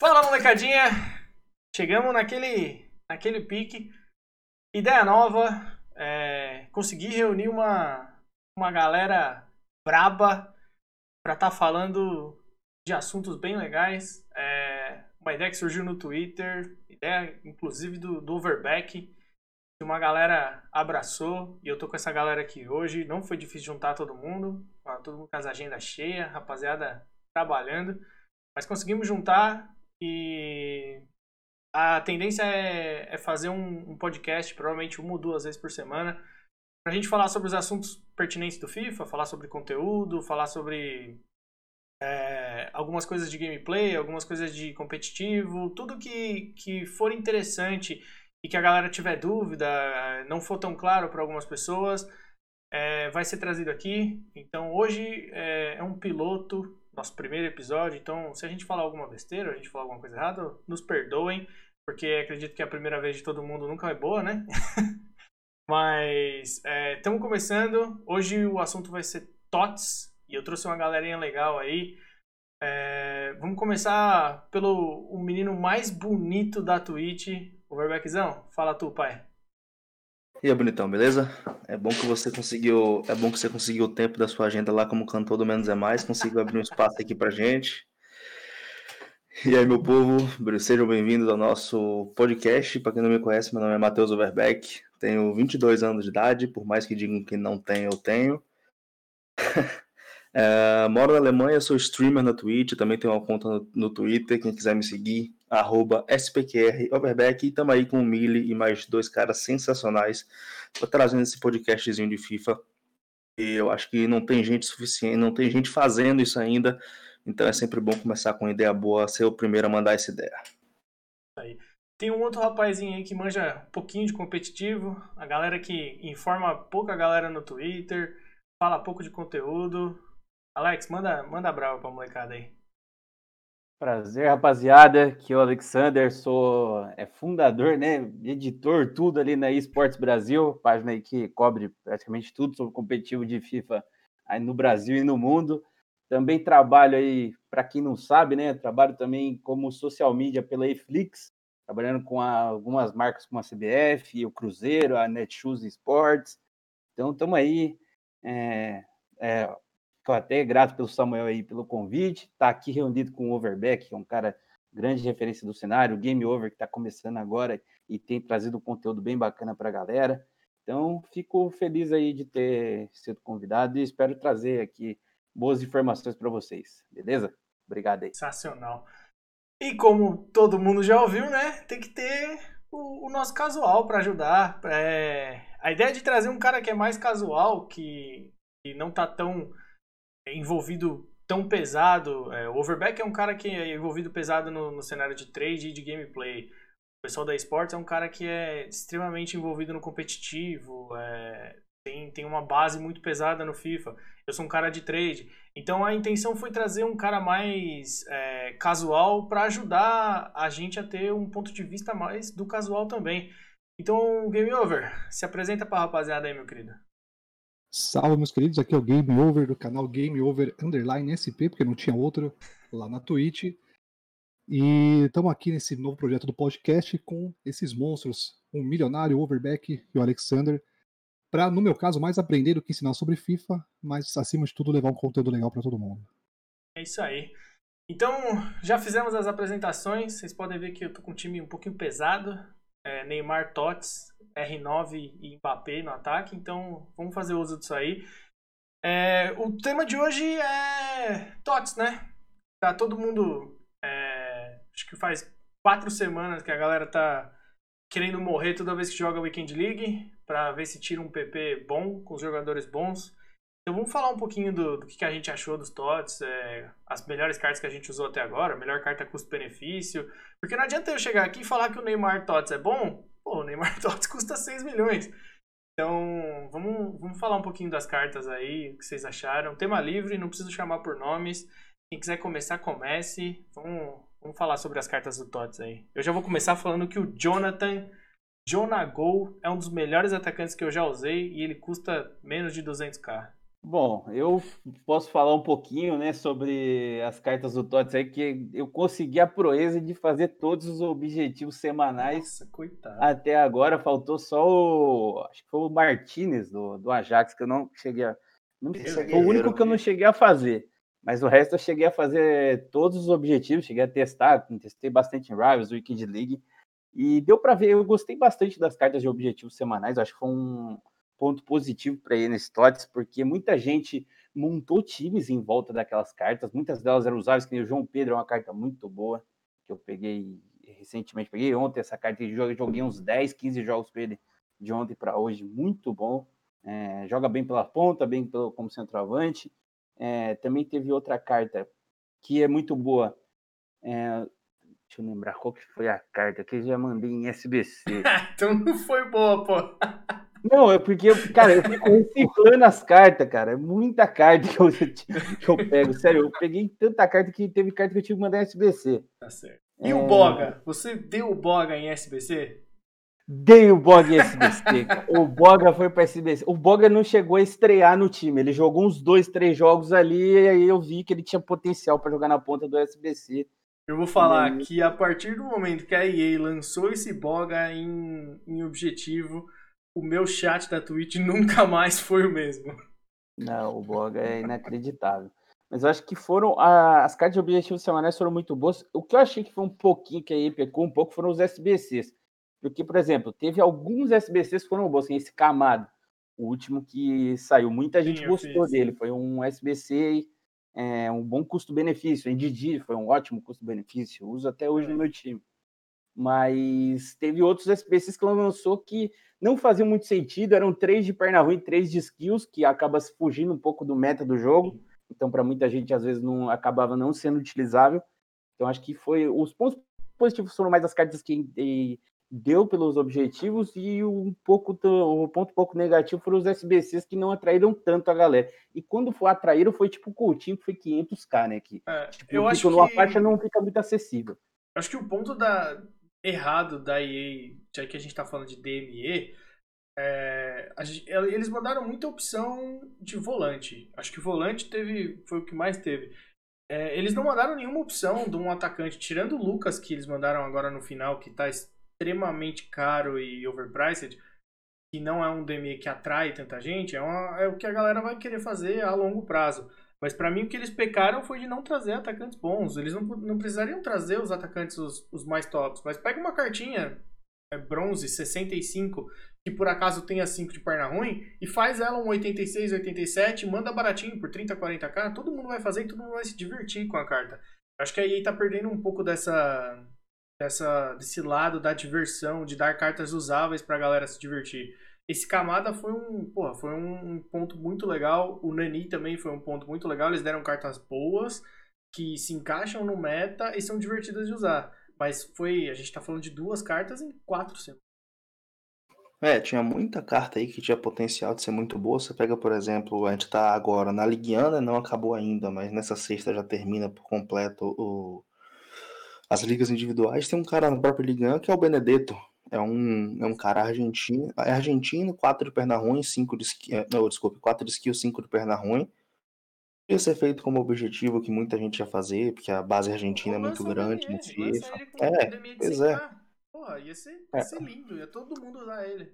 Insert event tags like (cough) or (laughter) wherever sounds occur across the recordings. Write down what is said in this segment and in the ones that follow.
Fala molecadinha! Chegamos naquele, naquele pique. Ideia nova. É, consegui reunir uma, uma galera braba para estar tá falando de assuntos bem legais. É, uma ideia que surgiu no Twitter, ideia inclusive do, do Overback, que uma galera abraçou e eu tô com essa galera aqui hoje. Não foi difícil juntar todo mundo, todo mundo com as agendas cheias, rapaziada trabalhando, mas conseguimos juntar e a tendência é, é fazer um, um, podcast, provavelmente uma ou duas vezes por semana, para a gente falar sobre os assuntos pertinentes do FIFA, falar sobre conteúdo, falar sobre é, algumas coisas de gameplay, algumas coisas de competitivo, tudo que, que for interessante e que a galera tiver dúvida, não for tão claro para algumas pessoas, é, vai ser trazido aqui. Então hoje é, é um piloto nosso primeiro episódio, então se a gente falar alguma besteira, a gente falar alguma coisa errada, nos perdoem, porque acredito que a primeira vez de todo mundo nunca é boa, né? (laughs) Mas estamos é, começando. Hoje o assunto vai ser TOTS e eu trouxe uma galerinha legal aí. É, vamos começar pelo o menino mais bonito da Twitch, o Verbeckzão. Fala tu, pai. E aí, bonitão, beleza? É bom que você conseguiu, é bom que você conseguiu o tempo da sua agenda lá como cantor do Menos é Mais, conseguiu abrir um espaço aqui pra gente. E aí, meu povo, sejam bem-vindos ao nosso podcast. Para quem não me conhece, meu nome é Matheus Overbeck, tenho 22 anos de idade, por mais que digam que não tenho, eu tenho. (laughs) é, moro na Alemanha, sou streamer na Twitch, também tenho uma conta no, no Twitter, quem quiser me seguir, arroba SPQR Overbeck, e estamos aí com o Mili e mais dois caras sensacionais trazendo esse podcastzinho de FIFA. E eu acho que não tem gente suficiente, não tem gente fazendo isso ainda, então é sempre bom começar com uma ideia boa, ser o primeiro a mandar essa ideia. Aí. Tem um outro rapazinho aí que manja um pouquinho de competitivo, a galera que informa pouca galera no Twitter, fala pouco de conteúdo. Alex, manda, manda brava pra molecada aí. Prazer, rapaziada. Aqui é o Alexander, sou é fundador, né, editor, tudo ali na Esportes Brasil, página aí que cobre praticamente tudo sobre competitivo de FIFA aí no Brasil e no mundo. Também trabalho aí, para quem não sabe, né, trabalho também como social media pela Eflix, trabalhando com a, algumas marcas como a CBF, o Cruzeiro, a Netshoes Sports. Então, estamos aí. É, é, Fico até grato pelo Samuel aí pelo convite. Está aqui reunido com o Overbeck, que é um cara grande referência do cenário, Game Over que está começando agora e tem trazido um conteúdo bem bacana para a galera. Então, fico feliz aí de ter sido convidado e espero trazer aqui boas informações para vocês, beleza? Obrigado aí. Sensacional. E como todo mundo já ouviu, né? Tem que ter o, o nosso casual para ajudar. É... A ideia de trazer um cara que é mais casual, que, que não tá tão envolvido tão pesado. É, o Overback é um cara que é envolvido pesado no, no, cenário de trade e de gameplay. O pessoal da esportes é um cara que é extremamente envolvido no competitivo, é, tem, tem uma base muito pesada no FIFA. Eu sou um cara de trade. Então a intenção foi trazer um cara mais é, casual para ajudar a gente a ter um ponto de vista mais do casual também. Então, Game Over, se apresenta para a rapaziada aí, meu querido. Salve, meus queridos. Aqui é o Game Over do canal Game Over Underline SP, porque não tinha outro lá na Twitch. E estamos aqui nesse novo projeto do podcast com esses monstros, o milionário, o Overback e o Alexander, para, no meu caso, mais aprender do que ensinar sobre FIFA, mas acima de tudo levar um conteúdo legal para todo mundo. É isso aí. Então, já fizemos as apresentações. Vocês podem ver que eu tô com um time um pouquinho pesado. É, Neymar, Tots, R9 e Mbappé no ataque, então vamos fazer uso disso aí. É, o tema de hoje é TOTS, né? Tá todo mundo. É, acho que faz quatro semanas que a galera tá querendo morrer toda vez que joga Weekend League para ver se tira um PP bom com os jogadores bons. Então vamos falar um pouquinho do, do que, a gente achou dos TOTS, é, as melhores cartas que a gente usou até agora, melhor carta custo-benefício. Porque não adianta eu chegar aqui e falar que o Neymar TOTS é bom Pô, o Neymar (laughs) Tots custa 6 milhões. Então, vamos, vamos falar um pouquinho das cartas aí, o que vocês acharam. Tema livre, não preciso chamar por nomes. Quem quiser começar, comece. Vamos, vamos falar sobre as cartas do Tots aí. Eu já vou começar falando que o Jonathan Jonagol é um dos melhores atacantes que eu já usei e ele custa menos de 200k. Bom, eu posso falar um pouquinho, né, sobre as cartas do TOTS aí, que eu consegui a proeza de fazer todos os objetivos semanais Nossa, coitado. até agora. Faltou só o, acho que foi o Martinez do, do Ajax, que eu não cheguei a... Não, foi o único que eu não cheguei a fazer. Mas o resto eu cheguei a fazer todos os objetivos, cheguei a testar, testei bastante em Rivals, Weekend League, e deu para ver, eu gostei bastante das cartas de objetivos semanais, acho que foi um ponto positivo para ir nesse porque muita gente montou times em volta daquelas cartas, muitas delas eram usáveis, que nem o João Pedro é uma carta muito boa, que eu peguei recentemente, peguei ontem essa carta e joguei uns 10, 15 jogos com ele de ontem para hoje, muito bom. É, joga bem pela ponta, bem pelo, como centroavante. É, também teve outra carta que é muito boa. É, deixa eu lembrar qual que foi a carta que eu já mandei em SBC. então (laughs) não foi boa, pô. Não, é porque, eu, cara, eu fico reciclando as cartas, cara. É muita carta que eu, (laughs) que eu pego. Sério, eu peguei tanta carta que teve carta que eu tive que mandar em SBC. Tá certo. E É. o Boga? Você deu o Boga em SBC? Dei o Boga em SBC. O Boga foi para SBC. O Boga não chegou a estrear no time. Ele jogou uns dois, três jogos ali e aí eu vi que ele tinha potencial para jogar na ponta do SBC. Eu vou falar aí? que a partir do momento que a EA lançou esse Boga em, em objetivo, o meu chat da Twitch (laughs) nunca mais foi o mesmo. Não, o Boga é inacreditável. Mas eu acho que foram. a- as cartas de objetivos semanais foram muito boas. O que eu achei que foi um pouquinho, que aí pecou um pouco, foram os SBCs. Porque, por exemplo, teve alguns SBCs que foram bons, assim, esse Camado, o último que saiu. Muita gente Sim, gostou fiz. dele. Foi um SBC, é, um bom custo-benefício. Didi foi um ótimo custo-benefício. Uso até hoje no meu time. Mas teve outros SBCs que lançou que não faziam muito sentido. Eram três de perna ruim, três de skills, que acaba se fugindo um pouco do meta do jogo. Então, para muita gente, às vezes, não acabava não sendo utilizável. Então, acho que foi. Os pontos positivos foram mais as cartas que deu pelos objetivos, e um pouco o ponto pouco negativo foram os SBCs que não atraíram tanto a galera. E quando for atraíram, foi tipo o Coutinho, que foi 500k, né? Que É, tipo, eu fica acho numa que, faixa não fica muito acessível. acho que o ponto da, errado da EA, já que a gente tá falando de DME, é, gente- eles mandaram muita opção de volante. Acho que o volante teve, foi o que mais teve. É, eles não mandaram nenhuma opção de um atacante, tirando o Lucas, que eles mandaram agora no final, que tá extremamente caro e overpriced, que não é um DME que atrai tanta gente, é, uma- é o que a galera vai querer fazer a longo prazo. Mas pra mim o que eles pecaram foi de não trazer atacantes bons. Eles não, não precisariam trazer os atacantes os, os mais tops. Mas pega uma cartinha é, bronze 65, que por acaso tenha 5 de perna ruim, e faz ela um 86, 87, manda baratinho por 30, 40k, todo mundo vai fazer e todo mundo vai se divertir com a carta. Acho que a EA tá perdendo um pouco dessa, dessa desse lado da diversão, de dar cartas usáveis pra galera se divertir. Esse Kamada foi um, porra, foi um ponto muito legal. O Nani também foi um ponto muito legal. Eles deram cartas boas que se encaixam no meta e são divertidas de usar. Mas foi, a gente tá falando de duas cartas em quatro semanas. É, tinha muita carta aí que tinha potencial de ser muito boa. Você pega, por exemplo, a gente tá agora na Liguiana, não acabou ainda, mas nessa sexta já termina por completo o... as ligas individuais. Tem um cara na própria Liguiana que é o Benedetto. É um, é um cara argentino, é argentino, 4 de perna ruim, 5 de skill, não, desculpe, 4 de skill, 5 de perna ruim. Ia ser feito como objetivo que muita gente ia fazer, porque a base argentina é muito grande FIFA. ele com É, pois 100k. Porra, ia ser, ia É. ser lindo, ia todo mundo usar ele.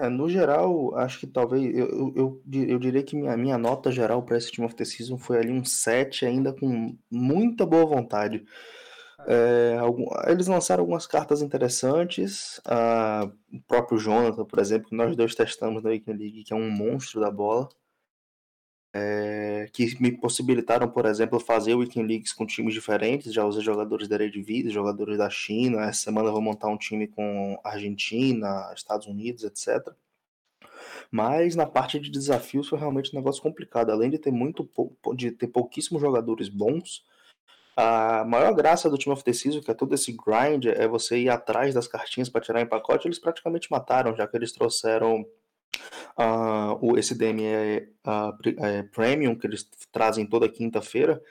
É, no geral, acho que talvez eu, eu, eu diria que minha, minha nota geral para esse Team of the Season foi ali um 7, ainda com muita boa vontade. É, algum- eles lançaram algumas cartas interessantes, ah, o próprio Jonathan, por exemplo, que nós dois testamos na Weekend League, que é um monstro da bola, é, que me possibilitaram, por exemplo, fazer Weekend Leagues com times diferentes. Já usei jogadores da Eredivisie, jogadores da China. Essa semana eu vou montar um time com Argentina, Estados Unidos, etc. Mas na parte de desafios foi realmente um negócio complicado. Além de ter muito de ter pouquíssimos jogadores bons, a maior graça do Team of the Season, que é todo esse grind, é você ir atrás das cartinhas para tirar em pacote. Eles praticamente mataram, já que eles trouxeram ah, o, esse DME ah, pre- é, Premium, que eles trazem toda quinta-feira.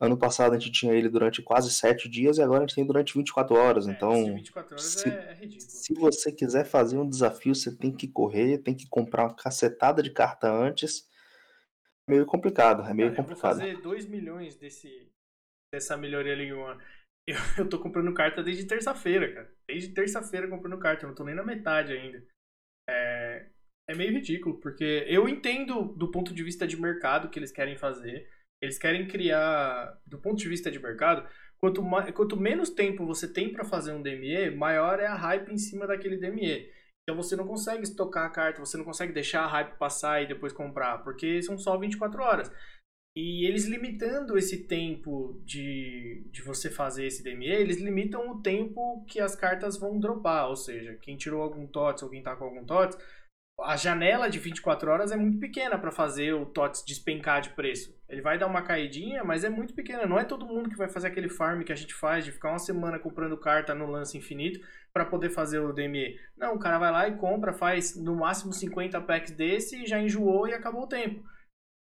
Ano passado a gente tinha ele durante quase 7 dias e agora a gente tem durante 24 horas. É, Então, 24 horas se- é, é ridículo. se você quiser fazer um desafio, você tem que correr, tem que comprar uma cacetada de carta antes. meio complicado, é meio Cara, eu vou complicado. fazer 2 milhões desse, dessa melhoria One. Eu, (laughs) eu tô comprando carta desde terça-feira, cara. Desde terça-feira comprando carta, eu não tô nem na metade ainda. É, é meio ridículo, porque eu entendo do ponto de vista de mercado que eles querem fazer. Eles querem criar, do ponto de vista de mercado, quanto, ma- quanto menos tempo você tem pra fazer um DME, maior é a hype em cima daquele DME. Então você não consegue estocar a carta, você não consegue deixar a hype passar e depois comprar, porque são só 24 horas. E eles limitando esse tempo de, de você fazer esse DME, eles limitam o tempo que as cartas vão dropar. Ou seja, quem tirou algum TOTS ou quem tá com algum TOTS, a janela de 24 horas é muito pequena para fazer o TOTS despencar de preço. Ele vai dar uma caidinha, mas é muito pequena. Não é todo mundo que vai fazer aquele farm que a gente faz de ficar uma semana comprando carta no lance infinito para poder fazer o DME. Não, o cara vai lá e compra, faz no máximo 50 packs desse e já enjoou e acabou o tempo.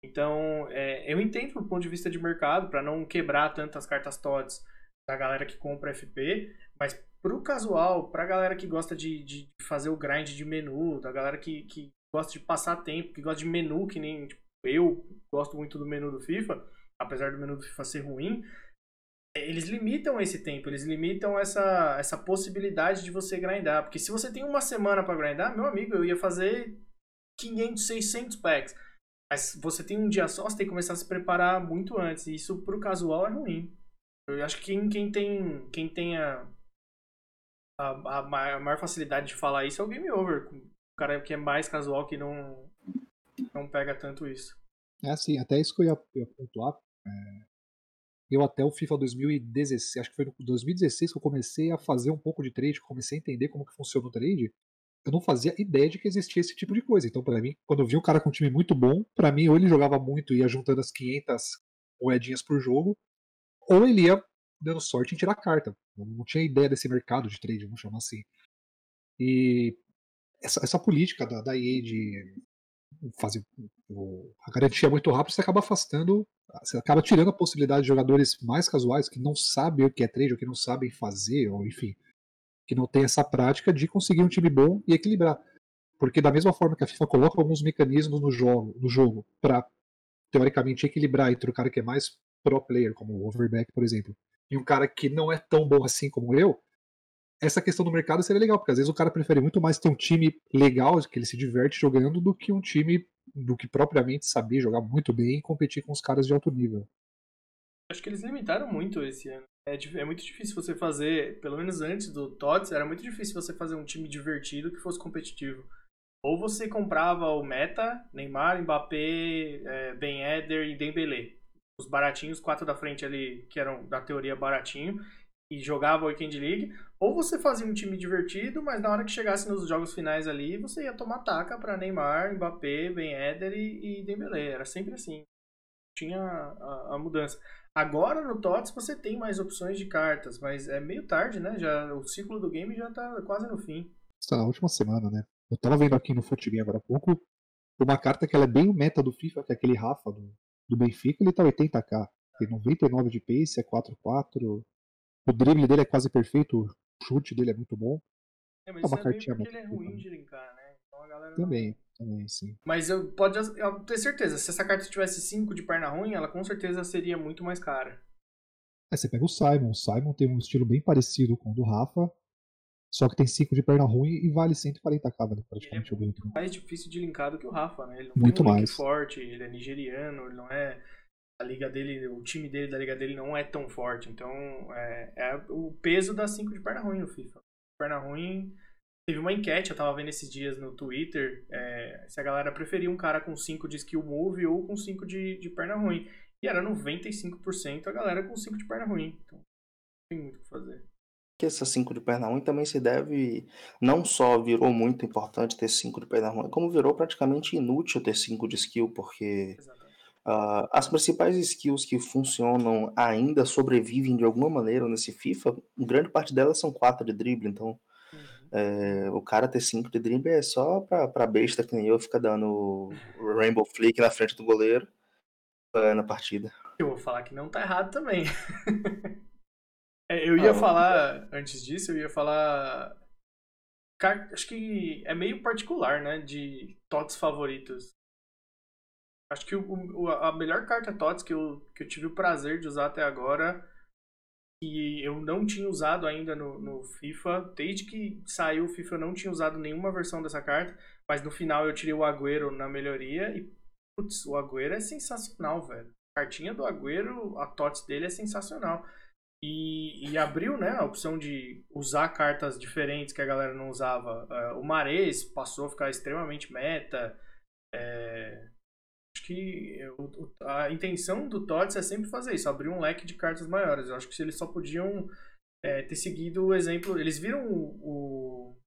Então, é, eu entendo do ponto de vista de mercado, para não quebrar tantas cartas TOTS da galera que compra FP, mas pro casual, pra galera que gosta de, de fazer o grind de menu, da galera que, que gosta de passar tempo, que gosta de menu, que nem tipo, eu gosto muito do menu do FIFA, apesar do menu do FIFA ser ruim, eles limitam esse tempo, eles limitam essa, essa possibilidade de você grindar. Porque se você tem uma semana para grindar, meu amigo, eu ia fazer 500, 600 packs. Mas você tem um dia só, você tem que começar a se preparar muito antes. E isso pro casual é ruim. Eu acho que quem, tem, quem tem a, a, a maior facilidade de falar isso é o Game Over. O cara que é mais casual que não, não pega tanto isso. É assim, até isso que eu ia, ia pontuar. é, eu até o FIFA 2016, acho que foi no 2016 que eu comecei a fazer um pouco de trade, comecei a entender como que funciona o trade. Eu não fazia ideia de que existia esse tipo de coisa. Então, pra mim, quando eu vi um cara com um time muito bom, pra mim, ou ele jogava muito e ia juntando as 500 moedinhas por jogo, ou ele ia dando sorte em tirar carta. Eu não tinha ideia desse mercado de trade, vamos chamar assim. E essa, essa política da, da EA de fazer a garantia muito rápido, você acaba afastando, você acaba tirando a possibilidade de jogadores mais casuais que não sabem o que é trade, ou que não sabem fazer, ou enfim, que não tem essa prática de conseguir um time bom e equilibrar. Porque da mesma forma que a FIFA coloca alguns mecanismos no jogo, no jogo para teoricamente equilibrar entre o cara que é mais pro player, como o Overback, por exemplo, e um cara que não é tão bom assim como eu, essa questão do mercado seria legal, porque às vezes o cara prefere muito mais ter um time legal, que ele se diverte jogando, do que um time do que propriamente saber jogar muito bem e competir com os caras de alto nível. Acho que eles limitaram muito esse ano. É, é muito difícil você fazer, pelo menos antes do TOTS, era muito difícil você fazer um time divertido que fosse competitivo. Ou você comprava o meta, Neymar, Mbappé, é, Ben Eder e Dembélé. Os baratinhos, quatro da frente ali, que eram da teoria baratinho, e jogava o Weekend League. Ou você fazia um time divertido, mas na hora que chegasse nos jogos finais ali, você ia tomar taca pra Neymar, Mbappé, Ben Eder e, e. Era sempre assim. Tinha a, a mudança. Agora no TOTS você tem mais opções de cartas, mas é meio tarde, né? Já, o ciclo do game já tá quase no fim. Essa última semana, né? Eu tava vendo aqui no Futebol agora há pouco uma carta que ela é bem o meta do FIFA, que é aquele Rafa do, do Benfica, ele tá 80k. Tem 99 de pace, é 4-4. O drible dele é quase perfeito, o chute dele é muito bom. É, mas É uma isso é cartinha porque ele é ruim de linkar, né? Galera Também, também, sim. Mas eu pode eu ter certeza, se essa carta tivesse 5 de perna ruim, ela com certeza seria muito mais cara. Aí você pega o Simon. O Simon tem um estilo bem parecido com o do Rafa, só que tem 5 de perna ruim e vale 140k, vale praticamente o é dobro. Mais difícil de linkar do que o Rafa, né? Ele não Muito tem um mais. forte, ele é nigeriano, ele não é. A liga dele, o time dele da liga dele não é tão forte. Então é, é o peso das 5 de perna ruim no FIFA. Perna ruim. Teve uma enquete, eu tava vendo esses dias no Twitter, é, se a galera preferia um cara com 5 de skill move ou com 5 de, de perna ruim. E era 95% a galera com 5 de perna ruim. Então não tem muito o que fazer. que essa 5 de perna ruim também se deve. Não só virou muito importante ter 5 de perna ruim, como virou praticamente inútil ter 5 de skill, porque ah, as principais skills que funcionam ainda sobrevivem de alguma maneira nesse FIFA, grande parte delas são 4 de drible, então. É, o cara ter 5 de drible é só pra, pra besta que nem eu ficar dando Rainbow Flick na frente do goleiro é, na partida. Eu vou falar que não tá errado também. (laughs) É, eu ia Ah, falar, antes disso, eu ia falar. Acho que é meio particular, né? De TOTS favoritos. Acho que o, a melhor carta TOTS que eu, que eu tive o prazer de usar até agora, que eu não tinha usado ainda no, no FIFA, desde que saiu o FIFA eu não tinha usado nenhuma versão dessa carta, mas no final eu tirei o Agüero na melhoria e, putz, o Agüero é sensacional, velho. A cartinha do Agüero, a TOTS dele é sensacional. E, e, abriu né, a opção de usar cartas diferentes que a galera não usava. Uh, o Mares passou a ficar extremamente meta. É, que a intenção do TOTS é sempre fazer isso, abrir um leque de cartas maiores. Eu acho que se eles só podiam é, ter seguido o exemplo. Eles viram o, o,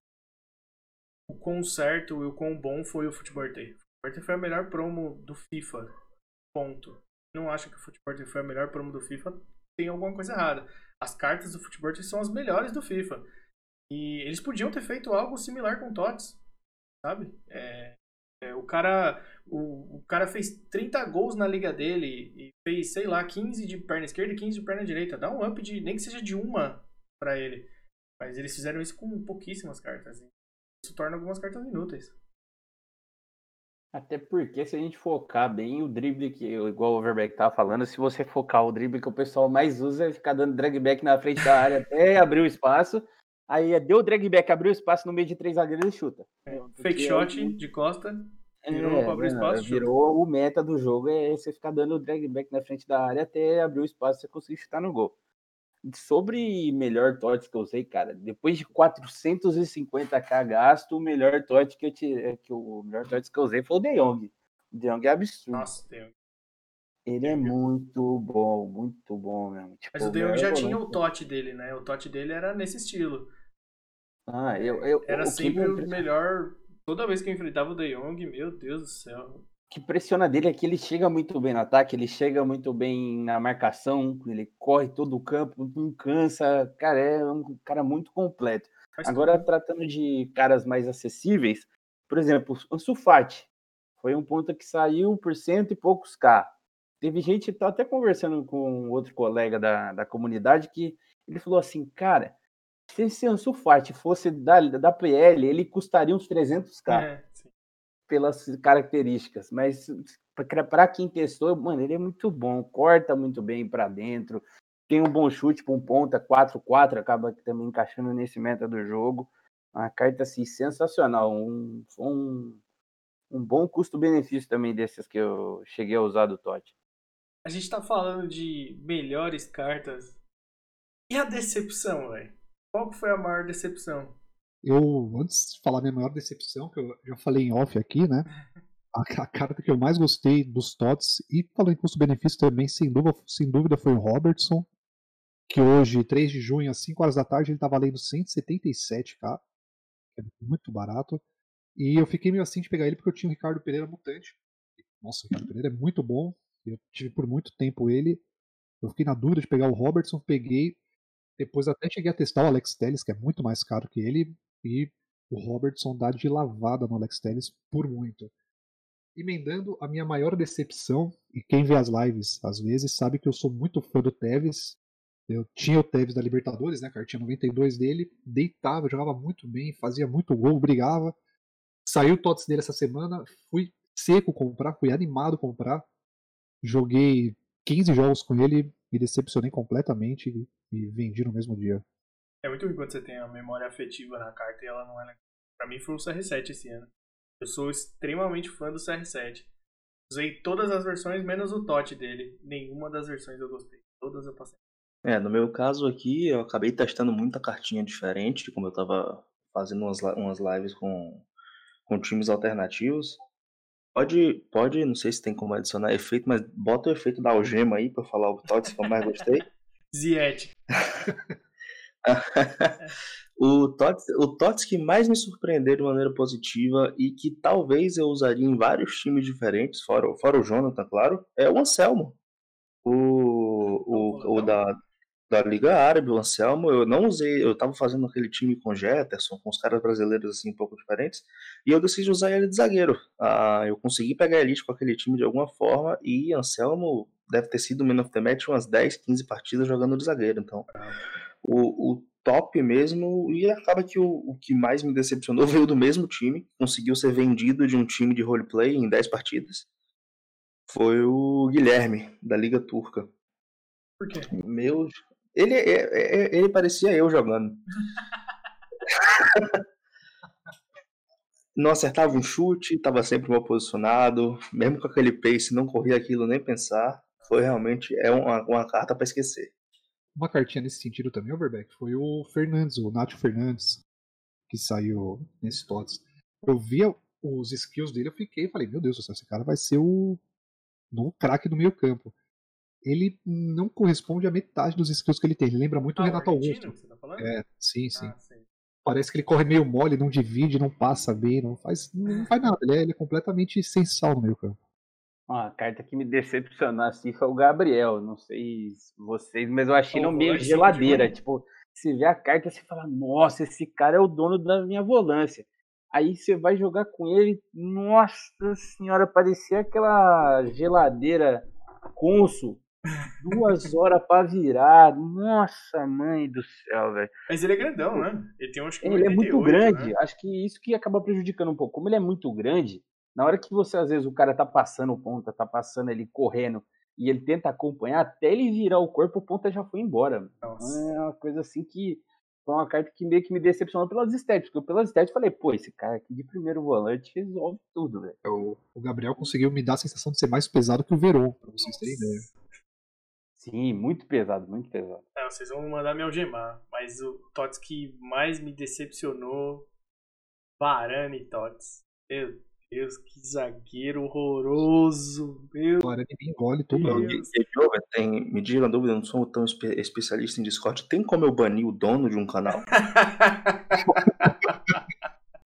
o quão certo e o quão bom foi o Day. O Football foi a melhor promo do FIFA. Ponto. Não acho que o Football foi a melhor promo do FIFA tem alguma coisa errada. As cartas do futebol são as melhores do FIFA. E eles podiam ter feito algo similar com TOTS, sabe? É, é, o, cara, o, o cara fez 30 gols na liga dele e fez, sei lá, 15 de perna esquerda e 15 de perna direita. Dá um up de, nem que seja de uma para ele. Mas eles fizeram isso com pouquíssimas cartas. Isso torna algumas cartas inúteis. Até porque se a gente focar bem o drible que, igual o Overbeck tava falando, se você focar o drible que o pessoal mais usa é ficar dando drag back na frente da área até (laughs) abrir o espaço. Aí é, deu o drag back, abriu o espaço no meio de três zagueiros e chuta. É, fake shot é, de costa, virou é, abrir espaço. Virou o meta do jogo, é você ficar dando o drag back na frente da área até abrir o espaço e você conseguir chutar no gol. Sobre melhor TOTS que eu usei, cara, depois de 450k gasto, o melhor TOTS que eu tirei, que o melhor TOTS que eu usei foi o De Jong. O De Jong é absurdo. Nossa, De Jong. Ele é muito bom, muito bom mesmo. Tipo, Mas o De Jong já tinha o TOT dele, né? O TOT dele era nesse estilo. Ah, eu, eu era o sempre o melhor. Toda vez que eu enfrentava o De Jong, meu Deus do céu que pressiona dele é que ele chega muito bem no ataque, ele chega muito bem na marcação, ele corre todo o campo, não cansa, cara, é um cara muito completo. Agora, tratando de caras mais acessíveis, por exemplo, o Sufati foi um ponto que saiu por cento e poucos K. Teve gente, tá até conversando com outro colega da, da comunidade, que ele falou assim, cara, se esse Ansu Fati fosse da, da PL, ele custaria uns 300k. É, pelas características, mas para quem testou, mano, ele é muito bom, corta muito bem para dentro, tem um bom chute para um ponta 4-4, acaba também encaixando nesse meta do jogo. Uma carta assim sensacional, um, um, um bom custo-benefício também desses que eu cheguei a usar do Totti. A gente tá falando de melhores cartas. E a decepção, velho? Qual foi a maior decepção? Eu, antes de falar minha maior decepção, que eu já falei em off aqui, né? (laughs) A, a carta que eu mais gostei dos TOTS, e falando em custo-benefício também, sem dúvida, sem dúvida, foi o Robertson, que hoje, 3 de junho, às 5 horas da tarde, ele tá valendo 177k, que é muito barato. E eu fiquei meio assim de pegar ele porque eu tinha o Ricardo Pereira Mutante. Nossa, o Ricardo Pereira é muito bom. Eu tive por muito tempo ele. Eu fiquei na dúvida de pegar o Robertson, peguei. Depois até cheguei a testar o Alex Telles, que é muito mais caro que ele e o Robertson dá de lavada no Alex Telles por muito. Emendando a minha maior decepção, e quem vê as lives às vezes sabe que eu sou muito fã do Tevez. Eu tinha o Tevez da Libertadores, né, cara? Tinha 92 dele, deitava, jogava muito bem, fazia muito gol, brigava. Saiu o TOTS dele essa semana, fui seco comprar, fui animado comprar. Joguei 15 jogos com ele, me decepcionei completamente e vendi no mesmo dia. É muito ruim quando você tem a memória afetiva na carta e ela não é legal. Pra mim foi o CR7 esse ano. Eu sou extremamente fã do CR7. Usei todas as versões, menos o TOT dele. Nenhuma das versões eu gostei. Todas eu passei. É, no meu caso aqui, eu acabei testando muita cartinha diferente, como eu tava fazendo umas, umas lives com, com times alternativos. Pode, pode, não sei se tem como adicionar efeito, mas bota o efeito da algema aí pra falar o TOTS que eu mais gostei. (laughs) Ziet. (laughs) o, TOTS, o TOTS que mais me surpreendeu de maneira positiva e que talvez eu usaria em vários times diferentes, fora, fora o Jonathan, claro, é o Anselmo. O, o, o da, da Liga Árabe, o Anselmo, eu não usei, eu tava fazendo aquele time com Jetterson, com os caras brasileiros assim um pouco diferentes, e eu decidi usar ele de zagueiro. Ah, eu consegui pegar a elite com aquele time de alguma forma, e Anselmo deve ter sido o Man of the Match umas 10, 15 partidas jogando de zagueiro, então o, o top mesmo, e acaba que o, o, que mais me decepcionou (laughs) veio do mesmo time, conseguiu ser vendido de um time de roleplay em 10 partidas. Foi o Guilherme, da Liga Turca. Por quê? Meu. Ele, é- é- é- ele parecia eu jogando. (laughs) Não acertava um chute, estava sempre mal posicionado, mesmo com aquele pace, não corria aquilo nem pensar. Foi realmente é uma, uma carta para esquecer. Uma cartinha nesse sentido também, Overbeck, foi o Fernandes, o Nacho Fernandes, que saiu nesse TOTS. Eu via os skills dele, eu fiquei e falei, meu Deus do céu, esse cara vai ser o novo craque do meio campo. Ele não corresponde à metade dos skills que ele tem. Ele lembra muito Ah, o Renato Augusto. que você tá falando? É, sim, sim. Ah, sim. Parece que ele corre meio mole, não divide, não passa bem, não faz, não faz nada. Ele é, ele é completamente sem sal no meio campo. Uma carta que me decepcionou assim foi o Gabriel. Não sei se vocês, mas eu achei no meio geladeira. Tipo, você vê a carta e você fala, nossa, esse cara é o dono da minha volância. Aí você vai jogar com ele, nossa senhora, parecia aquela geladeira Consul. Duas horas pra virar. Nossa, mãe do céu, velho. Mas ele é grandão, né? Ele tem acho que Ele é muito 88, grande. né? Acho que isso que acaba prejudicando um pouco. Como ele é muito grande, na hora que você, às vezes, o cara tá passando o ponta, tá passando ele correndo, e ele tenta acompanhar, até ele virar o corpo, o ponta já foi embora. Nossa. É uma coisa assim que foi uma carta que meio que me decepcionou pelas estéticas. Porque eu, pelas estéticas, falei, pô, esse cara aqui de primeiro volante resolve tudo, velho. O, o Gabriel conseguiu me dar a sensação de ser mais pesado que o Verón, pra vocês terem ideia. Sim, muito pesado, muito pesado. É, vocês vão mandar me algemar, mas o Tots que mais me decepcionou, Varane Tots. Meu Deus, que zagueiro horroroso. Meu Agora ele me engole todo mundo. Tem, me diga uma dúvida, eu não sou tão espe- especialista em Discord. Tem como eu banir o dono de um canal? (laughs)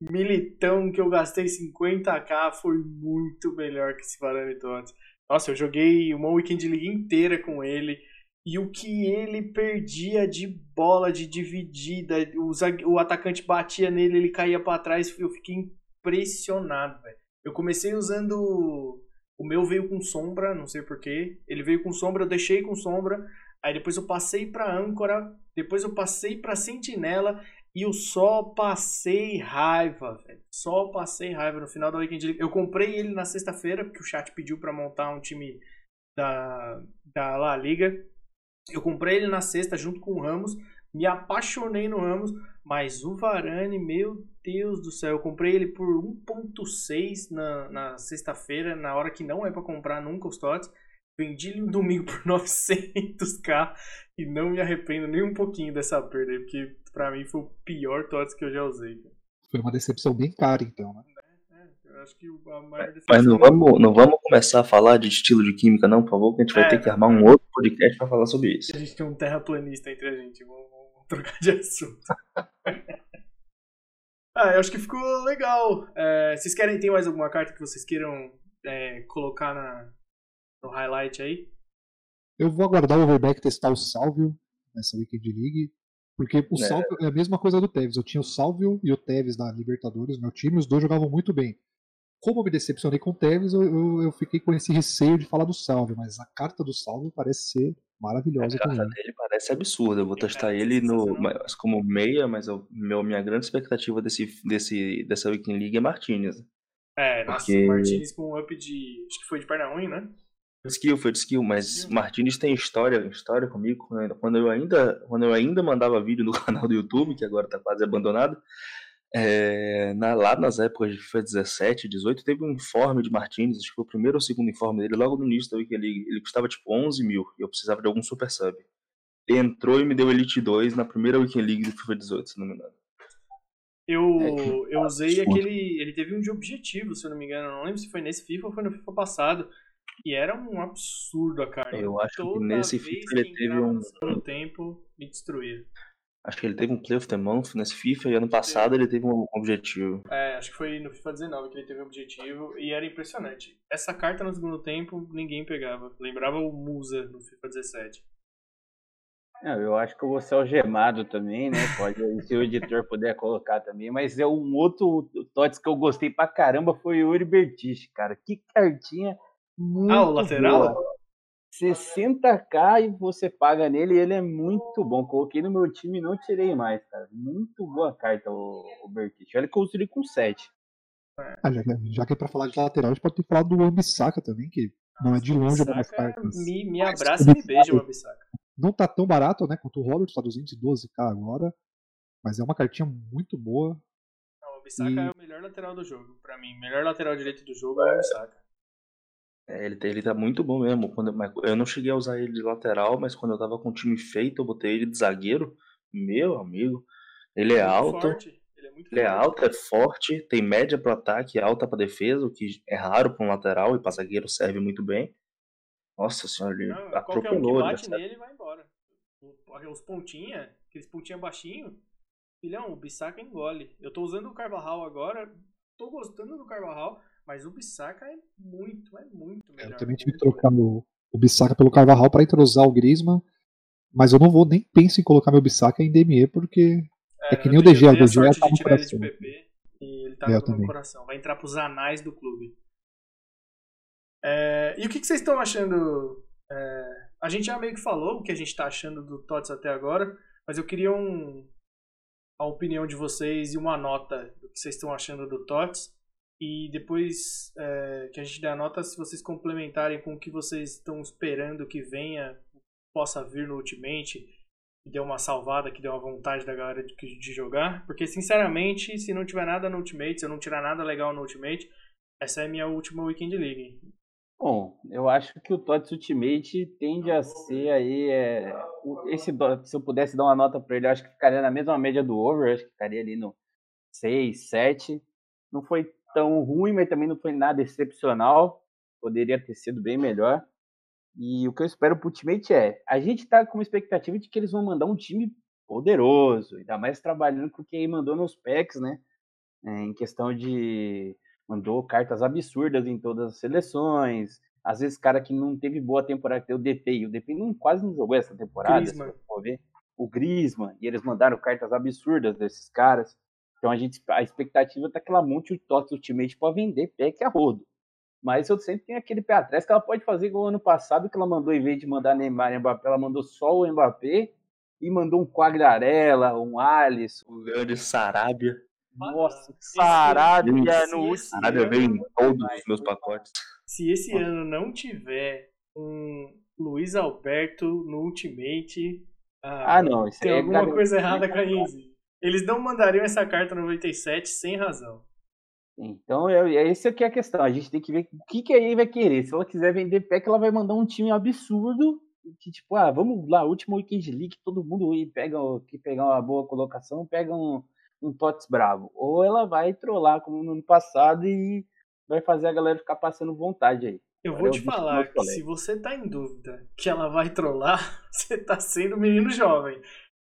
Militão que eu gastei 50k foi muito melhor que esse Varane Tots. Nossa, eu joguei uma Weekend League inteira com ele. E o que ele perdia de bola, de dividida, o, o atacante batia nele, ele caía pra trás. Eu fiquei impressionado, velho. Eu comecei usando. O meu veio com sombra, não sei porquê. Ele veio com sombra, eu deixei com sombra. Aí depois eu passei pra âncora. Depois eu passei pra sentinela. E eu só passei raiva, velho. Só passei raiva no final da Weekend League. Eu comprei ele na sexta-feira, porque o chat pediu pra montar um time da, da La Liga. Eu comprei ele na sexta junto com o Ramos. Me apaixonei no Ramos. Mas o Varane, meu Deus do céu. Eu comprei ele por 1.6 na, na sexta-feira, na hora que não é pra comprar nunca os TOTS. Vendi ele no domingo por (laughs) 900k e não me arrependo nem um pouquinho dessa perda aí, porque pra mim foi o pior TOTS que eu já usei. cara. Foi uma decepção bem cara, então, né? É, eu acho que a maior Mas não decepção- vamos, não vamos começar a falar de estilo de química, não, por favor, que a gente vai É. ter que armar um outro podcast pra falar sobre isso. A gente tem um terraplanista entre a gente. Vamos, vamos trocar de (laughs) assunto. (laughs) ah, eu acho que ficou legal. É, vocês querem, tem mais alguma carta que vocês queiram é, colocar na, no highlight aí? Eu vou aguardar o Overback testar o Salvio nessa Weekend League. Porque o É. Salvio é a mesma coisa do Tevez. Eu tinha o Salvio e o Tevez na Libertadores, meu time, os dois jogavam muito bem. Como eu me decepcionei com o Tevez, eu, eu, eu fiquei com esse receio de falar do Salvio, mas a carta do Salvio parece ser maravilhosa A carta também. dele parece absurda. Eu vou testar de ele no, como meia, mas eu, meu, minha grande expectativa desse, desse, dessa Weekend League é Martinez. É, nossa, Porque- o Martinez com um up de. Acho que foi de perna ruim, né? Skill, foi de skill, mas Skill. Martinez tem história, história comigo. Quando eu- ainda, quando eu ainda mandava vídeo no (laughs) canal do YouTube, que agora tá quase abandonado, é, na- lá nas épocas de FIFA 17, 18, teve um informe de Martinez, acho que foi o primeiro ou segundo informe dele, logo no início da League. Ele custava tipo 11 mil e eu precisava de algum super sub. Ele entrou e me deu Elite 2 na primeira Weekend League do FIFA 18, se não me engano. Eu, eu usei absurdo. aquele. Ele teve um de objetivo, se eu não me engano. Eu não lembro se foi nesse FIFA ou foi no FIFA passado. E era um absurdo a carta. Eu acho que Toda nesse vez FIFA ele que teve um- no tempo, me destruía. Acho que ele teve um Play of the Month nesse FIFA e ano passado ele teve um objetivo. É, acho que foi no FIFA 19 que ele teve o objetivo e era impressionante. Essa carta no segundo tempo ninguém pegava. Lembrava o Musa no FIFA 17. Não, eu acho que eu vou ser algemado também, né? Pode, se o editor puder colocar também. Mas é um outro TOTS que eu gostei pra caramba foi o Uri Bertiche, cara. Que cartinha muito Ah, o lateral? boa. 60k e você paga nele e ele é muito bom. Coloquei no meu time e não tirei mais, cara. Muito boa carta o, o Bertiche. Olha que eu com 7. Ah, já, que- já que é pra falar de lateral, a gente pode ter falado do Ambissaca também, que Não é de longe Bissaka cartas. me, me abraça e me beija cobiçada. uma Bissaka. Não tá tão barato, né? Quanto o Robert, tá 212k agora. Mas é uma cartinha muito boa. Não, o Bissaka E- é o melhor lateral do jogo, pra mim. O melhor lateral direito do jogo é o Bissaka. É, ele, tá- ele tá muito bom mesmo. Quando, mas eu não cheguei a usar ele de lateral, mas quando eu tava com o time feito, eu botei ele de zagueiro. Meu amigo, ele é Muito alto. forte, Ele é muito Ele é forte. alto, é forte, tem média pro ataque, alta pra defesa, o que é raro pra um lateral e pra zagueiro serve muito bem. Nossa senhora, ele Não, qualquer um que atropelou. ele, bate sabe? nele vai embora. O- Os pontinha, aqueles pontinha baixinho, filhão, o Bissaka engole. Eu tô usando o Carvajal agora, tô gostando do Carvajal, mas o Bissaka é muito, é muito melhor. Eu também tive que trocar o, o Bissaka pelo Carvajal pra entrosar o Griezmann. Mas eu não vou nem penso em colocar meu Bissaka em DME, porque é que eu nem o DG, o DG tá no tirar ele coração. PP e ele tá É, eu no meu também. coração. Vai entrar pros anais do clube. É, e o que, que vocês estão achando? é, a gente já meio que falou o que a gente tá achando do TOTS até agora, mas eu queria um, a opinião de vocês e uma nota do que vocês estão achando do TOTS. E depois é, que a gente der a nota, se vocês complementarem com o que vocês estão esperando que venha, possa vir no Ultimate, que deu uma salvada, que deu uma vontade da galera de, de jogar. Porque, sinceramente, se não tiver nada no Ultimate, se eu não tirar nada legal no Ultimate, essa é a minha última Weekend League. Bom, eu acho que o TOTS Ultimate tende a ser aí. É, esse, se eu pudesse dar uma nota pra ele, acho que ficaria na mesma média do over, acho que ficaria ali no 6, 7. Não foi tão ruim, mas também não foi nada excepcional. Poderia ter sido bem melhor. E o que eu espero pro Ultimate é: a gente tá com uma expectativa de que eles vão mandar um time poderoso, ainda mais trabalhando com quem mandou nos packs, né? É, em questão de mandou cartas absurdas em todas as seleções. Às vezes, cara que não teve boa temporada, que tem o DP, e o DP não, quase não jogou essa temporada, Griezmann. se for ver. O Griezmann, e eles mandaram cartas absurdas desses caras. Então a gente a expectativa tá que ela monte o TOTS Ultimate para vender pack a rodo. Mas eu sempre tenho aquele pé atrás que ela pode fazer igual ano passado, que ela mandou, em vez de mandar Neymar e Mbappé, ela mandou só o Mbappé e mandou um Quagliarella, um Alisson. O grande Sarabia. Nossa, Sarabia esse- no esse Sarabia veio em todos os meus pacotes. Se esse ano não tiver um Luiz Alberto no Ultimate. Ah, não, isso Tem é alguma coisa errada com a Easy. Eles não mandariam essa carta 97 sem razão. Então, é, é esse aqui é a questão. A gente tem que ver o que, que a EA vai querer. Se ela quiser vender pack, ela vai mandar um time absurdo. Que tipo, ah, vamos lá, último Weekend League, todo mundo aí pega, que pegar uma boa colocação, pega um, um TOTS bravo. Ou ela vai trollar como no ano passado e vai fazer a galera ficar passando vontade aí. Eu Agora vou te que falar que falei. se você tá em dúvida que ela vai trollar, (laughs) você tá sendo um menino jovem.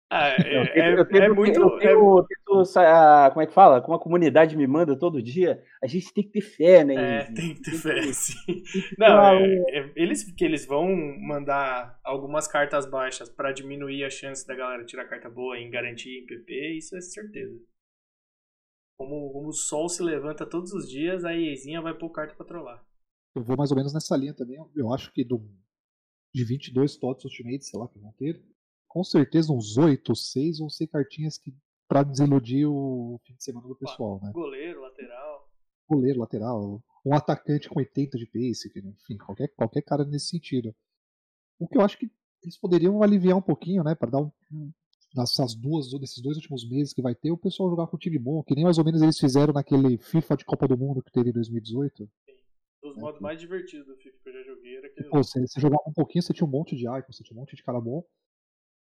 Ah, é, Eu tento- é- eu tento- é muito. eu é- tento- eu tento sa- como é que fala? Como a comunidade me manda todo dia, a gente tem que ter fé, né? É, tem que ter Tem fé, que- (laughs) sim. Não, é, é- eles que eles vão mandar algumas cartas baixas pra diminuir a chance da galera tirar carta boa e garantir em PP, isso é certeza. Como, como o sol se levanta todos os dias, a EAzinha vai pôr carta pra trollar. Eu vou mais ou menos nessa linha também. Eu acho que do, de 22 TOTS Ultimate, sei lá, que vão ter, com certeza uns 8 ou 6 vão ser cartinhas que pra desiludir o fim de semana do pessoal, né? Goleiro, lateral. Goleiro, lateral, um atacante com 80 de pace, enfim, qualquer, qualquer cara nesse sentido. O que eu acho que eles poderiam aliviar um pouquinho, né, para dar um, nessas duas, nesses dois últimos meses que vai ter, o pessoal jogar com um time bom, que nem mais ou menos eles fizeram naquele FIFA de Copa do Mundo que teve em 2018. Dos modos mais divertidos do FIFA que eu já joguei era aquele. Pô, você, você jogava um pouquinho, você tinha um monte de icon, você tinha um monte de cara bom.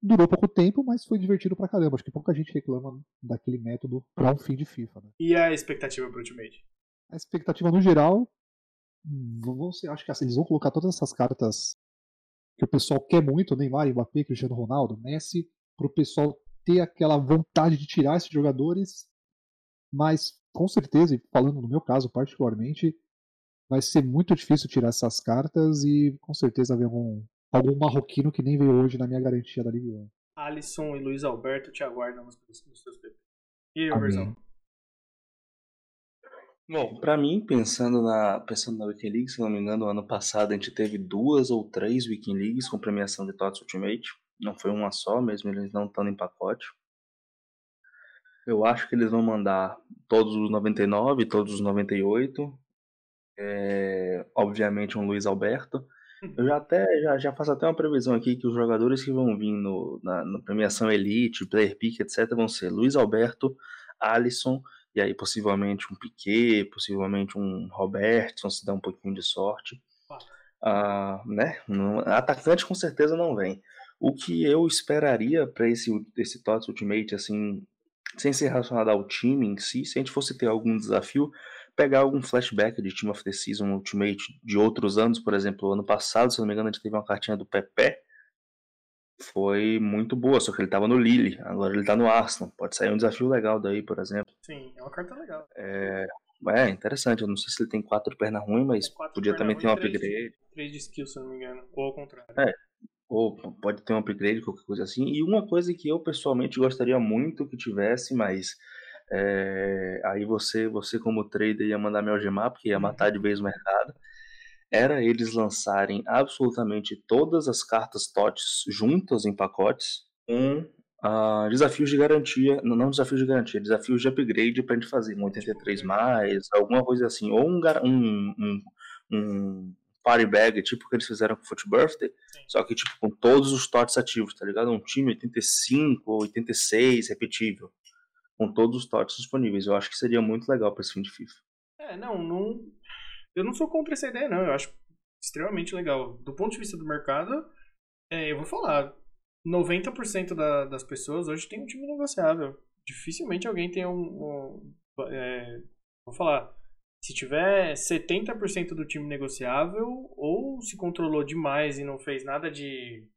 Durou pouco tempo, mas foi divertido pra caramba. Acho que pouca gente reclama daquele método pra um fim de FIFA. Né? E a expectativa pro Ultimate? A expectativa no geral, vão ser, acho que assim, eles vão colocar todas essas cartas que o pessoal quer muito, Neymar, Mbappé, Cristiano Ronaldo, Messi, pro pessoal ter aquela vontade de tirar esses jogadores, mas com certeza, e falando no meu caso particularmente, vai ser muito difícil tirar essas cartas e com certeza haver algum, algum marroquino que nem veio hoje na minha garantia da Liga 1. Alisson e Luiz Alberto te aguardam nos, nos seus PP. E aí, versão? Bom, pra mim, pensando na, pensando na Weekend League, se não me engano, ano passado a gente teve duas ou três Weekend Leagues com premiação de TOTS Ultimate. Não foi uma só, mesmo eles não estando em pacote. Eu acho que eles vão mandar todos os 99, todos os 98. é, obviamente um Luiz Alberto. Eu já até já, já faço até uma previsão aqui que os jogadores que vão vir no, na, na premiação Elite, Player Pick, etc., vão ser Luiz Alberto, Alisson, e aí possivelmente um Piquet, possivelmente um Robertson, se dá um pouquinho de sorte. Ah, né? atacante com certeza não vem. O que eu esperaria para esse, esse TOTS Ultimate, assim, sem ser relacionado ao time em si, se a gente fosse ter algum desafio, pegar algum flashback de Team of the Season Ultimate de outros anos, por exemplo, ano passado, se não me engano, a gente teve uma cartinha do Pepe, foi muito boa, só que ele estava no Lille, agora ele está no Arsenal. Pode sair um desafio legal daí, por exemplo. Sim, é uma carta legal. É, é interessante, eu não sei se ele tem quatro pernas ruins, mas podia também ter um upgrade. Três, três de skill, se não me engano, ou ao contrário. É, ou pode ter um upgrade, qualquer coisa assim. E uma coisa que eu pessoalmente gostaria muito que tivesse, mas é, aí você, você como trader ia mandar me algemar, porque ia matar de vez o mercado. Era eles lançarem absolutamente todas as cartas TOTS juntas em pacotes, um uh, desafios de garantia, não, não desafios de garantia, desafios de upgrade pra gente fazer, um 83 mais, alguma coisa assim, ou um, um, um, um party bag, tipo o que eles fizeram com o Foot Birthday, Sim. só que tipo com todos os TOTS ativos, tá ligado? Um time 85 ou 86 repetível com todos os TOTS disponíveis. Eu acho que seria muito legal para esse fim de FIFA. É, não, não. Eu não sou contra essa ideia, não. Eu acho extremamente legal. Do ponto de vista do mercado, é, eu vou falar. 90% da, das pessoas hoje tem um time negociável. Dificilmente alguém tem um. um é, vou falar. Se tiver 70% do time negociável, ou se controlou demais e não fez nada de,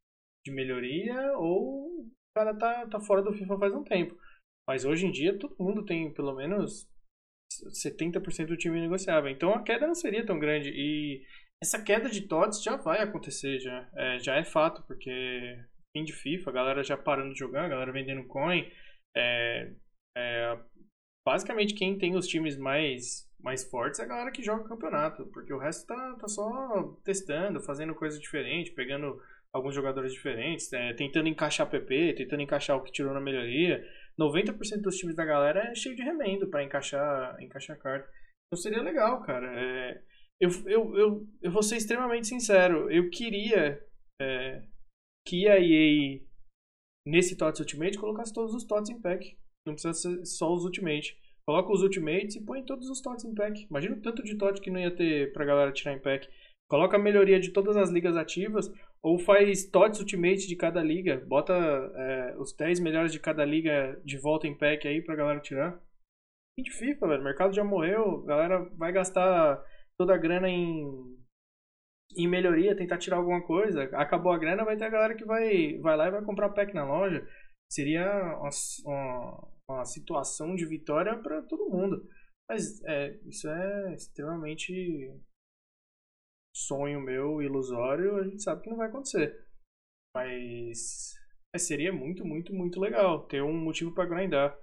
de melhoria, ou o cara tá, tá fora do FIFA faz um tempo. Mas hoje em dia todo mundo tem pelo menos 70% do time negociável. Então a queda não seria tão grande. E essa queda de TOTS já vai acontecer, já é, já é fato, porque fim de FIFA, a galera já parando de jogar, a galera vendendo coin. É, é, basicamente quem tem os times mais, mais fortes é a galera que joga campeonato, porque o resto tá, tá só testando, fazendo coisa diferente, pegando alguns jogadores diferentes, é, tentando encaixar PP, tentando encaixar o que tirou na melhoria. 90% dos times da galera é cheio de remendo para encaixar, encaixar carta. Então seria legal, cara. É, eu, eu, eu, eu vou ser extremamente sincero. Eu queria é, que a EA, nesse TOTS Ultimate, colocasse todos os TOTS em pack. Não precisa ser só os Ultimate. Coloca os Ultimates e põe todos os TOTS em pack. Imagina o tanto de TOT que não ia ter pra galera tirar em pack. Coloca a melhoria de todas as ligas ativas ou faz TOTS Ultimate de cada liga. Bota é, os 10 melhores de cada liga de volta em pack aí pra galera tirar. De FIFA, velho. O mercado já morreu. A galera vai gastar toda a grana em, em melhoria, tentar tirar alguma coisa. Acabou a grana, vai ter a galera que vai, vai lá e vai comprar pack na loja. Seria uma, uma, uma situação de vitória para todo mundo. Mas é, isso é extremamente sonho meu ilusório, a gente sabe que não vai acontecer. Mas é, seria muito, muito, muito legal ter um motivo para grindar.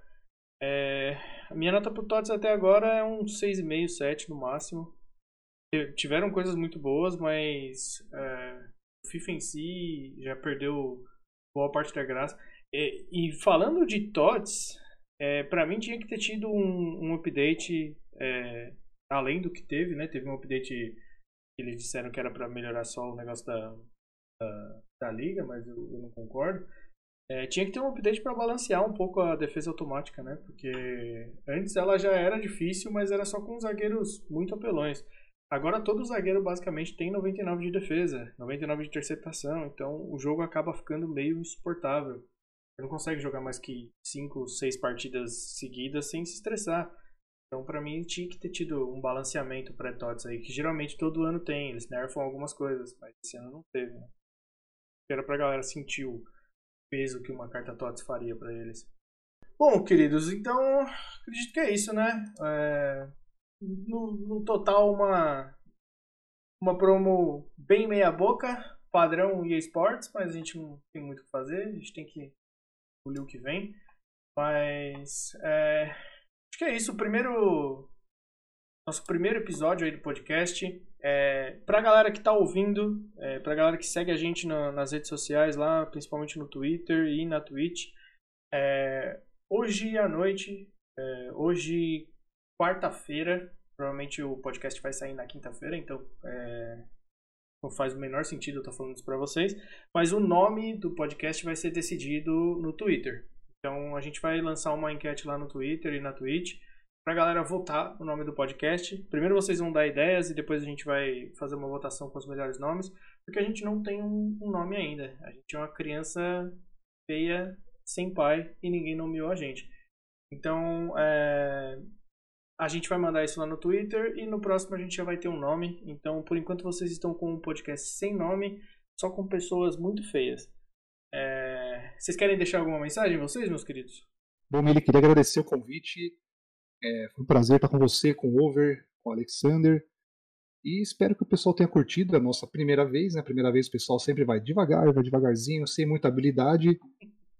É, a minha nota pro TOTS até agora é um 6,5, 7 no máximo. Tiveram coisas muito boas, mas é, o FIFA em si já perdeu boa parte da graça. E, e falando de TOTS, é, para mim tinha que ter tido um, um update é, além do que teve, né? Teve um update eles disseram que era para melhorar só o negócio da, da, da liga, mas eu, eu não concordo. É, tinha que ter um update para balancear um pouco a defesa automática, né? Porque antes ela já era difícil, mas era só com zagueiros muito apelões. Agora todo zagueiro basicamente tem 99 de defesa, 99 de interceptação, então o jogo acaba ficando meio insuportável. Você não consegue jogar mais que 5, 6 partidas seguidas sem se estressar. Então, para mim, tinha que ter tido um balanceamento pré-TOTS aí, que geralmente todo ano tem. Eles nerfam algumas coisas, mas esse ano não teve, né? Era pra galera sentir o peso que uma carta TOTS faria para eles. Bom, queridos, então acredito que é isso, né? É, no, no, total, uma, uma promo bem meia-boca, padrão EA Sports, mas a gente não tem muito o que fazer, a gente tem que polir o que vem. Mas é, Acho que é isso. O primeiro. Nosso primeiro episódio aí do podcast. É, pra galera que tá ouvindo, é, pra galera que segue a gente na, nas redes sociais lá, principalmente no Twitter e na Twitch. É, hoje à noite, é, hoje, quarta-feira, Provavelmente o podcast vai sair na quinta-feira, então é, não faz o menor sentido eu estar falando isso para vocês. Mas o nome do podcast vai ser decidido no Twitter. Então a gente vai lançar uma enquete lá no Twitter e na Twitch pra galera votar o nome do podcast. Primeiro vocês vão dar ideias e depois a gente vai fazer uma votação com os melhores nomes, porque a gente não tem um, um nome ainda. A gente é uma criança feia, sem pai e ninguém nomeou a gente. Então, é, a gente vai mandar isso lá no Twitter e no próximo a gente já vai ter um nome. Então, por enquanto vocês estão com um podcast sem nome, só com pessoas muito feias. É, vocês querem deixar alguma mensagem, vocês, meus queridos? Bom, Mili, queria agradecer o convite. É, foi um prazer estar com você, com o Over, com o Alexander. E espero que o pessoal tenha curtido a nossa primeira vez. Né? A primeira vez o pessoal sempre vai devagar, vai devagarzinho, sem muita habilidade.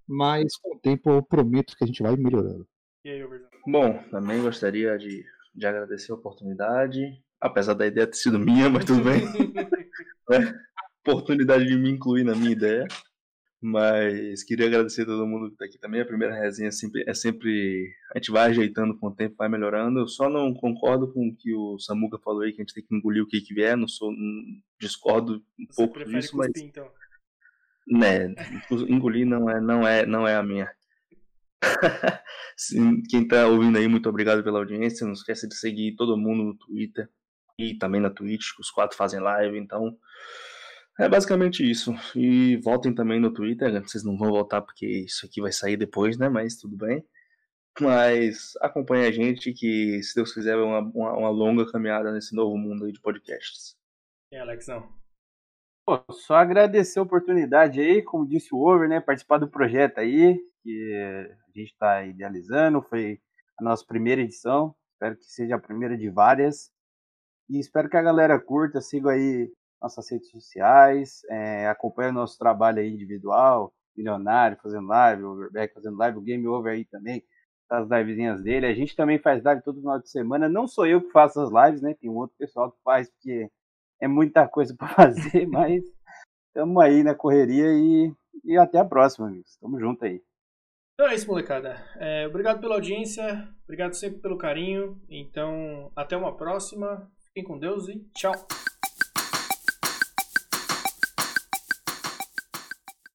Mas com o tempo eu prometo que a gente vai melhorando. E aí, Overton? Bom, também gostaria de, de agradecer a oportunidade, apesar da ideia ter sido minha, mas tudo bem. (laughs) (laughs) né? Oportunidade de me incluir na minha ideia. Mas queria agradecer a todo mundo que está aqui também. A primeira resenha é sempre, é sempre. A gente vai ajeitando com o tempo, vai melhorando. Eu só não concordo com o que o Samuca falou aí, que a gente tem que engolir o que, que vier. Não sou, não, discordo um Você pouco disso, mas. cuspir, então? Né, engolir não é, não é, não é a minha. (laughs) Sim, Quem tá ouvindo aí, muito obrigado pela audiência. Não esqueça de seguir todo mundo no Twitter e também na Twitch, os quatro fazem live, então é basicamente isso. E voltem também no Twitter, vocês não vão voltar porque isso aqui vai sair depois, né? Mas tudo bem. Mas acompanhe a gente que, se Deus quiser, é uma, uma, uma longa caminhada nesse novo mundo aí de podcasts. E Alex, não. Pô, só agradecer a oportunidade aí, como disse o Over, né? Participar do projeto aí, que a gente está idealizando. Foi a nossa primeira edição. Espero que seja a primeira de várias. E espero que a galera curta, siga aí nossas redes sociais, é, acompanhe o nosso trabalho aí individual, milionário fazendo live, Overback fazendo live, o Game Over aí também, as livezinhas dele. A gente também faz live todo final de semana. Não sou eu que faço as lives, né? Tem um outro pessoal que faz, porque é muita coisa para (laughs) fazer, mas estamos aí na correria e, e até a próxima, amigos. Tamo junto aí. Então é isso, molecada. É, obrigado pela audiência, obrigado sempre pelo carinho. Então, até uma próxima. Fiquem com Deus e tchau.